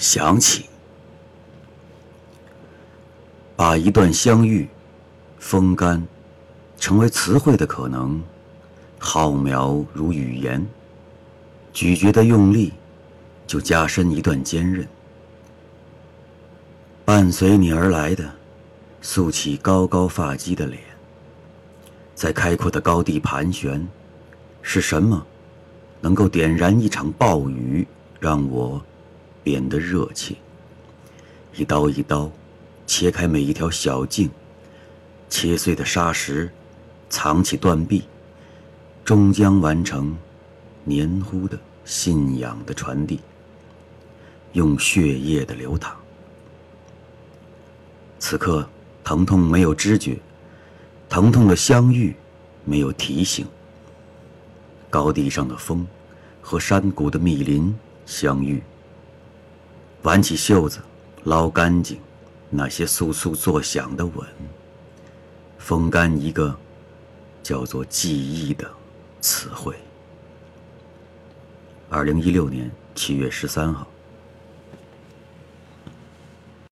想起，把一段相遇风干，成为词汇的可能，浩渺如语言。咀嚼的用力，就加深一段坚韧。伴随你而来的，竖起高高发髻的脸，在开阔的高地盘旋，是什么能够点燃一场暴雨，让我变得热切？一刀一刀切开每一条小径，切碎的沙石，藏起断壁，终将完成。黏糊的信仰的传递，用血液的流淌。此刻，疼痛没有知觉，疼痛的相遇没有提醒。高地上的风和山谷的密林相遇，挽起袖子，捞干净那些簌簌作响的吻，风干一个叫做记忆的词汇。二零一六年七月十三号。